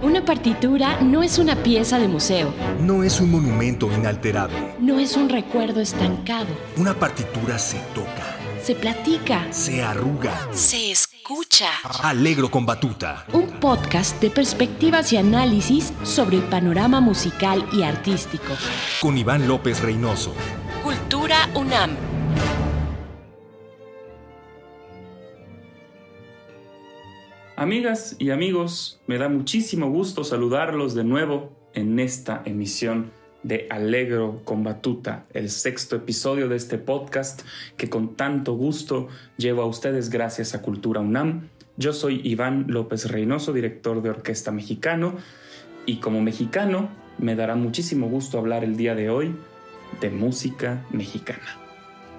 Una partitura no es una pieza de museo. No es un monumento inalterable. No es un recuerdo estancado. Una partitura se toca. Se platica. Se arruga. Se escucha. Alegro con Batuta. Un podcast de perspectivas y análisis sobre el panorama musical y artístico. Con Iván López Reynoso. Cultura UNAM. Amigas y amigos, me da muchísimo gusto saludarlos de nuevo en esta emisión de Alegro con Batuta, el sexto episodio de este podcast que con tanto gusto llevo a ustedes gracias a Cultura UNAM. Yo soy Iván López Reynoso, director de Orquesta Mexicano, y como mexicano me dará muchísimo gusto hablar el día de hoy de música mexicana,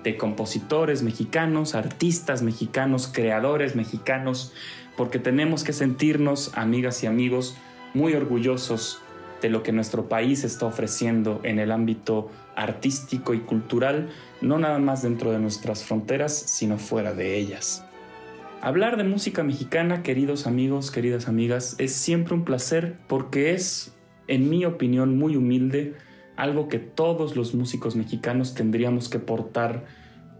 de compositores mexicanos, artistas mexicanos, creadores mexicanos, porque tenemos que sentirnos, amigas y amigos, muy orgullosos de lo que nuestro país está ofreciendo en el ámbito artístico y cultural, no nada más dentro de nuestras fronteras, sino fuera de ellas. Hablar de música mexicana, queridos amigos, queridas amigas, es siempre un placer porque es, en mi opinión muy humilde, algo que todos los músicos mexicanos tendríamos que portar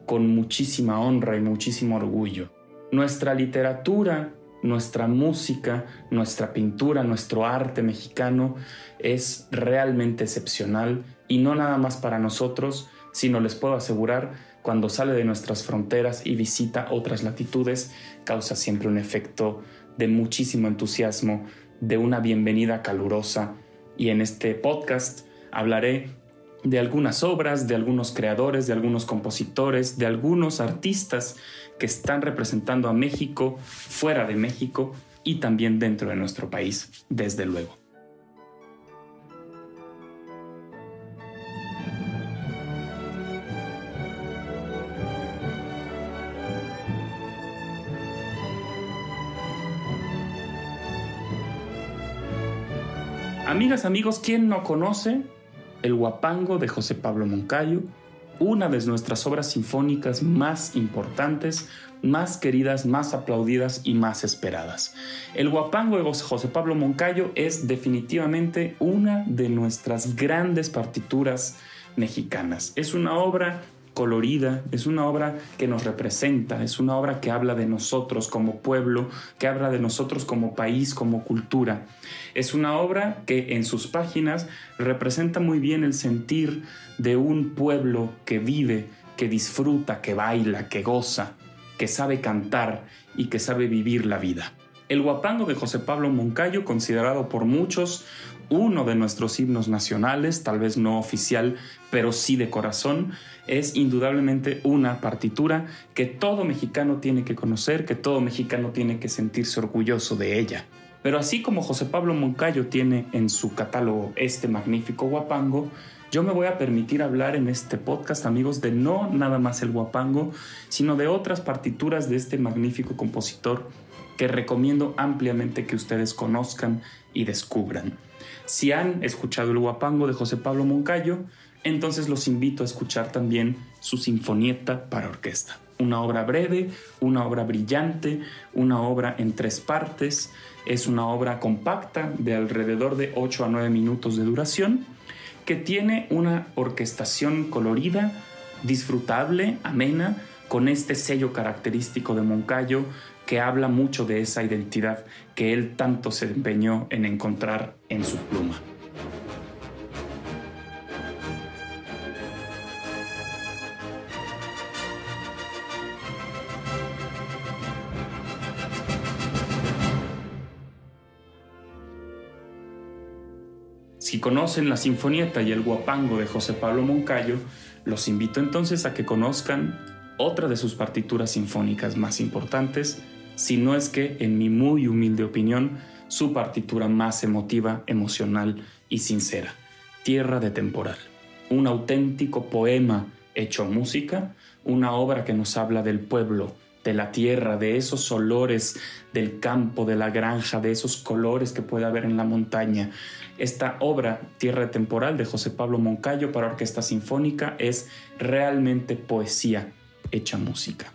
con muchísima honra y muchísimo orgullo. Nuestra literatura, nuestra música, nuestra pintura, nuestro arte mexicano es realmente excepcional y no nada más para nosotros, sino les puedo asegurar, cuando sale de nuestras fronteras y visita otras latitudes, causa siempre un efecto de muchísimo entusiasmo, de una bienvenida calurosa. Y en este podcast hablaré de algunas obras, de algunos creadores, de algunos compositores, de algunos artistas que están representando a México fuera de México y también dentro de nuestro país, desde luego. Amigas, amigos, ¿quién no conoce el Guapango de José Pablo Moncayo, una de nuestras obras sinfónicas más importantes, más queridas, más aplaudidas y más esperadas. El Guapango de José Pablo Moncayo es definitivamente una de nuestras grandes partituras mexicanas. Es una obra colorida, es una obra que nos representa, es una obra que habla de nosotros como pueblo, que habla de nosotros como país, como cultura. Es una obra que en sus páginas representa muy bien el sentir de un pueblo que vive, que disfruta, que baila, que goza, que sabe cantar y que sabe vivir la vida. El guapango de José Pablo Moncayo, considerado por muchos uno de nuestros himnos nacionales, tal vez no oficial, pero sí de corazón, es indudablemente una partitura que todo mexicano tiene que conocer, que todo mexicano tiene que sentirse orgulloso de ella. Pero así como José Pablo Moncayo tiene en su catálogo este magnífico guapango, yo me voy a permitir hablar en este podcast, amigos, de no nada más el guapango, sino de otras partituras de este magnífico compositor que recomiendo ampliamente que ustedes conozcan y descubran. Si han escuchado el guapango de José Pablo Moncayo, entonces los invito a escuchar también su Sinfonieta para orquesta. Una obra breve, una obra brillante, una obra en tres partes. Es una obra compacta de alrededor de 8 a 9 minutos de duración que tiene una orquestación colorida, disfrutable, amena, con este sello característico de Moncayo que habla mucho de esa identidad que él tanto se empeñó en encontrar en su pluma. Si conocen la Sinfonieta y el Guapango de José Pablo Moncayo, los invito entonces a que conozcan otra de sus partituras sinfónicas más importantes, si no es que, en mi muy humilde opinión, su partitura más emotiva, emocional y sincera, Tierra de Temporal. Un auténtico poema hecho música, una obra que nos habla del pueblo, de la tierra, de esos olores del campo, de la granja, de esos colores que puede haber en la montaña. Esta obra, Tierra de Temporal, de José Pablo Moncayo para orquesta sinfónica, es realmente poesía hecha música.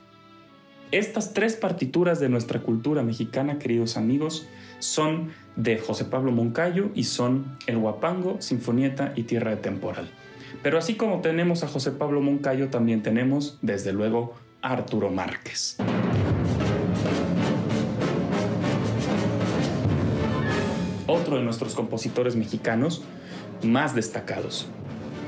Estas tres partituras de nuestra cultura mexicana, queridos amigos, son de José Pablo Moncayo y son El Huapango, Sinfonieta y Tierra de Temporal. Pero así como tenemos a José Pablo Moncayo, también tenemos, desde luego, a Arturo Márquez. Otro de nuestros compositores mexicanos más destacados.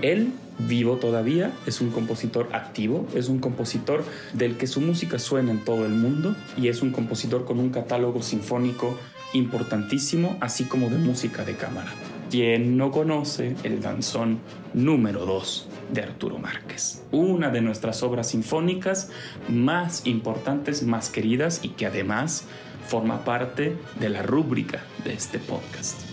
Él, vivo todavía, es un compositor activo, es un compositor del que su música suena en todo el mundo y es un compositor con un catálogo sinfónico importantísimo, así como de música de cámara. ¿Quién no conoce el danzón número 2 de Arturo Márquez? Una de nuestras obras sinfónicas más importantes, más queridas y que además forma parte de la rúbrica de este podcast.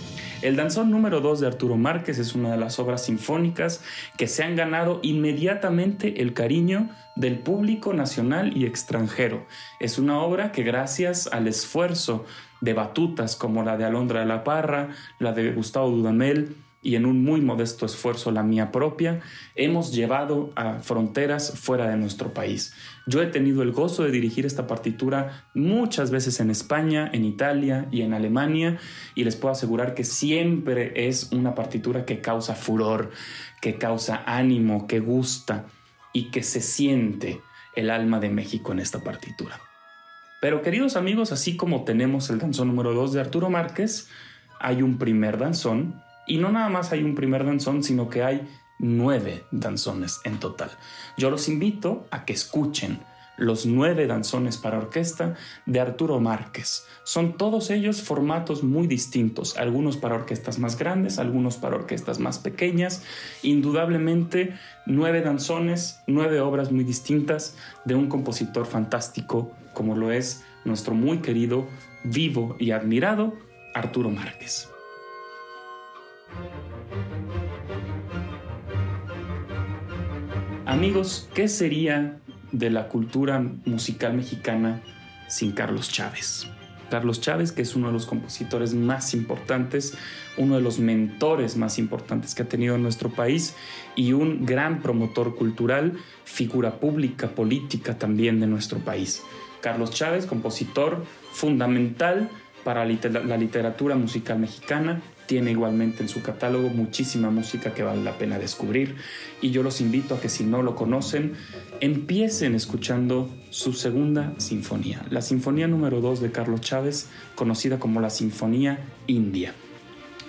El danzón número 2 de Arturo Márquez es una de las obras sinfónicas que se han ganado inmediatamente el cariño del público nacional y extranjero. Es una obra que gracias al esfuerzo de batutas como la de Alondra de la Parra, la de Gustavo Dudamel, y en un muy modesto esfuerzo la mía propia, hemos llevado a fronteras fuera de nuestro país. Yo he tenido el gozo de dirigir esta partitura muchas veces en España, en Italia y en Alemania y les puedo asegurar que siempre es una partitura que causa furor, que causa ánimo, que gusta y que se siente el alma de México en esta partitura. Pero queridos amigos, así como tenemos el danzón número 2 de Arturo Márquez, hay un primer danzón y no nada más hay un primer danzón, sino que hay nueve danzones en total. Yo los invito a que escuchen los nueve danzones para orquesta de Arturo Márquez. Son todos ellos formatos muy distintos, algunos para orquestas más grandes, algunos para orquestas más pequeñas. Indudablemente, nueve danzones, nueve obras muy distintas de un compositor fantástico como lo es nuestro muy querido, vivo y admirado Arturo Márquez. Amigos, ¿qué sería de la cultura musical mexicana sin Carlos Chávez? Carlos Chávez, que es uno de los compositores más importantes, uno de los mentores más importantes que ha tenido nuestro país y un gran promotor cultural, figura pública, política también de nuestro país. Carlos Chávez, compositor fundamental para la literatura musical mexicana, tiene igualmente en su catálogo muchísima música que vale la pena descubrir y yo los invito a que si no lo conocen, empiecen escuchando su segunda sinfonía, la sinfonía número 2 de Carlos Chávez, conocida como la Sinfonía India.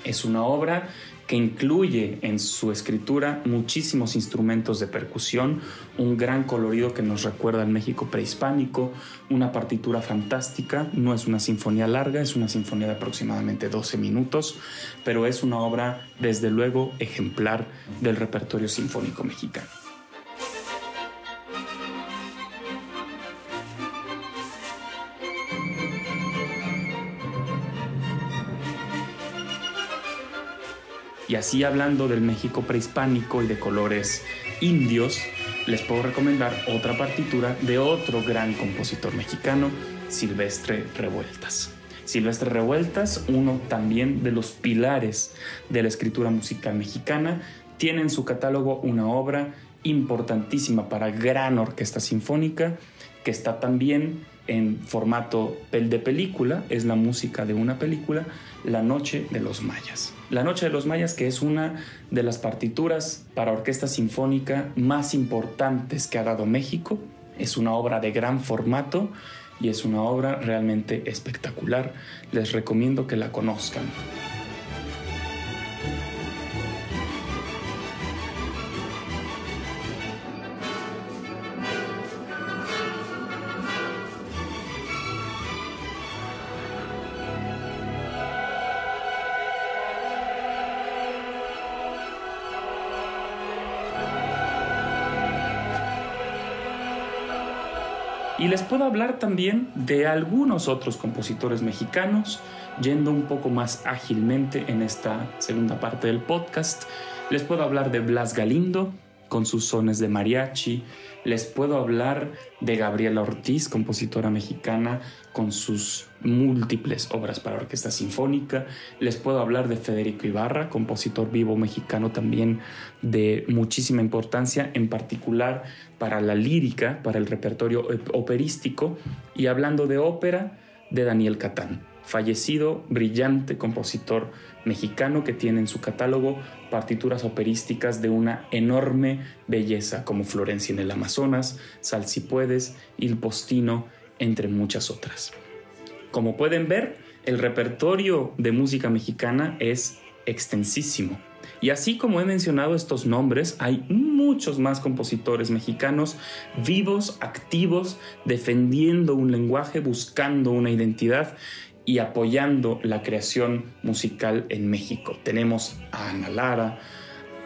Es una obra que incluye en su escritura muchísimos instrumentos de percusión, un gran colorido que nos recuerda al México prehispánico, una partitura fantástica, no es una sinfonía larga, es una sinfonía de aproximadamente 12 minutos, pero es una obra desde luego ejemplar del repertorio sinfónico mexicano. Y así hablando del México prehispánico y de colores indios, les puedo recomendar otra partitura de otro gran compositor mexicano, Silvestre Revueltas. Silvestre Revueltas, uno también de los pilares de la escritura musical mexicana, tiene en su catálogo una obra importantísima para gran orquesta sinfónica que está también en formato de película, es la música de una película, La Noche de los Mayas. La Noche de los Mayas, que es una de las partituras para orquesta sinfónica más importantes que ha dado México, es una obra de gran formato y es una obra realmente espectacular. Les recomiendo que la conozcan. Y les puedo hablar también de algunos otros compositores mexicanos, yendo un poco más ágilmente en esta segunda parte del podcast. Les puedo hablar de Blas Galindo, con sus sones de mariachi, Les puedo hablar de Gabriela Ortiz, compositora mexicana, con sus múltiples obras para orquesta sinfónica. Les puedo hablar de Federico Ibarra, compositor vivo mexicano también de muchísima importancia, en particular para la lírica, para el repertorio operístico. Y hablando de ópera, de Daniel Catán, fallecido, brillante compositor mexicano que tiene en su catálogo partituras operísticas de una enorme belleza como Florencia en el Amazonas, Sal si puedes, Il Postino, entre muchas otras. Como pueden ver, el repertorio de música mexicana es extensísimo. Y así como he mencionado estos nombres, hay muchos más compositores mexicanos vivos, activos, defendiendo un lenguaje, buscando una identidad y apoyando la creación musical en México. Tenemos a Ana Lara,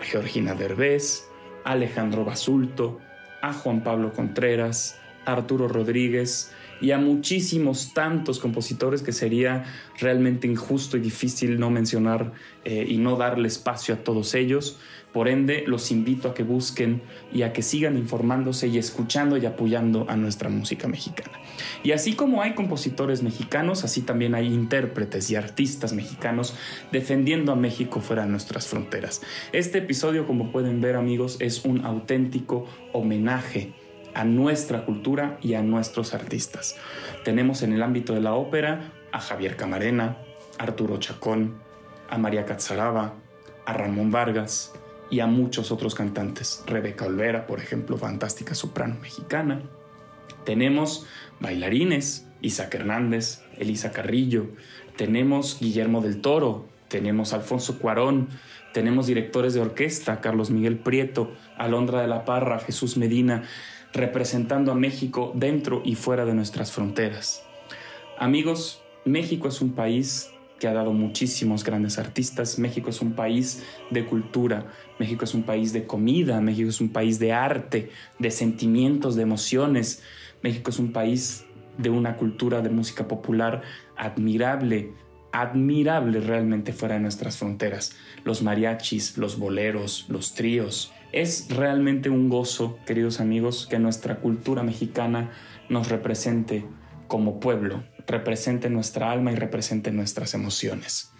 a Georgina Derbez, a Alejandro Basulto, a Juan Pablo Contreras, Arturo Rodríguez, y a muchísimos tantos compositores que sería realmente injusto y difícil no mencionar eh, y no darle espacio a todos ellos. Por ende, los invito a que busquen y a que sigan informándose y escuchando y apoyando a nuestra música mexicana. Y así como hay compositores mexicanos, así también hay intérpretes y artistas mexicanos defendiendo a México fuera de nuestras fronteras. Este episodio, como pueden ver amigos, es un auténtico homenaje a nuestra cultura y a nuestros artistas. Tenemos en el ámbito de la ópera a Javier Camarena, Arturo Chacón, a María Catzaraba, a Ramón Vargas y a muchos otros cantantes. Rebeca Olvera, por ejemplo, fantástica soprano mexicana. Tenemos bailarines, Isaac Hernández, Elisa Carrillo, tenemos Guillermo del Toro, tenemos Alfonso Cuarón, tenemos directores de orquesta, Carlos Miguel Prieto, Alondra de la Parra, Jesús Medina, representando a México dentro y fuera de nuestras fronteras. Amigos, México es un país que ha dado muchísimos grandes artistas. México es un país de cultura, México es un país de comida, México es un país de arte, de sentimientos, de emociones. México es un país de una cultura de música popular admirable, admirable realmente fuera de nuestras fronteras. Los mariachis, los boleros, los tríos, es realmente un gozo, queridos amigos, que nuestra cultura mexicana nos represente como pueblo, represente nuestra alma y represente nuestras emociones.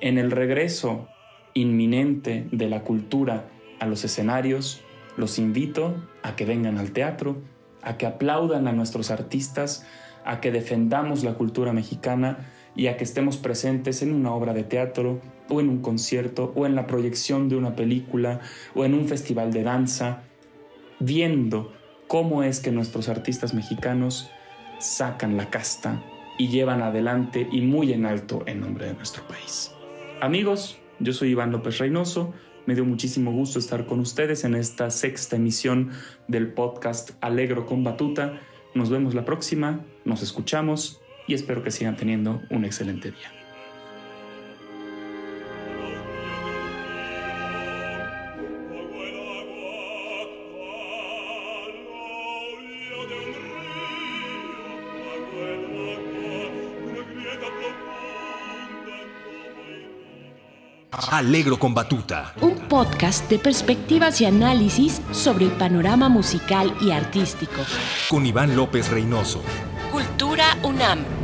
En el regreso inminente de la cultura a los escenarios, los invito a que vengan al teatro, a que aplaudan a nuestros artistas, a que defendamos la cultura mexicana y a que estemos presentes en una obra de teatro o en un concierto o en la proyección de una película o en un festival de danza, viendo cómo es que nuestros artistas mexicanos sacan la casta y llevan adelante y muy en alto el nombre de nuestro país. Amigos, yo soy Iván López Reynoso. Me dio muchísimo gusto estar con ustedes en esta sexta emisión del podcast Alegro con Batuta. Nos vemos la próxima, nos escuchamos y espero que sigan teniendo un excelente día. Alegro con Batuta. Un podcast de perspectivas y análisis sobre el panorama musical y artístico. Con Iván López Reynoso. Cultura UNAM.